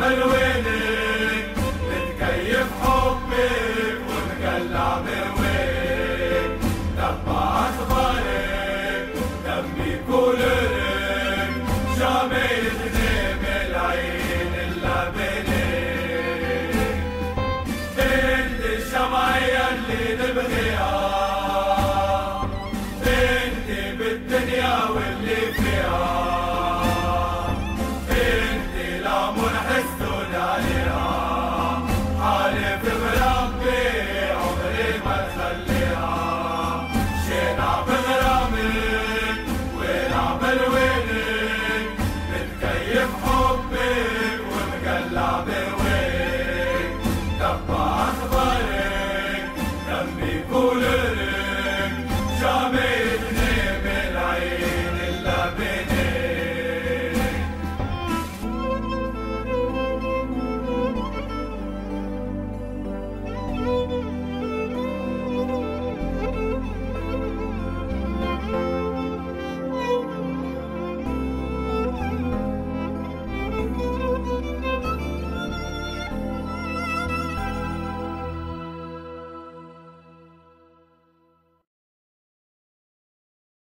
نعمل وينك نتكيف حكمك ونقلع مرويك لما اصغرك دمي كولك جميل Hallelujah.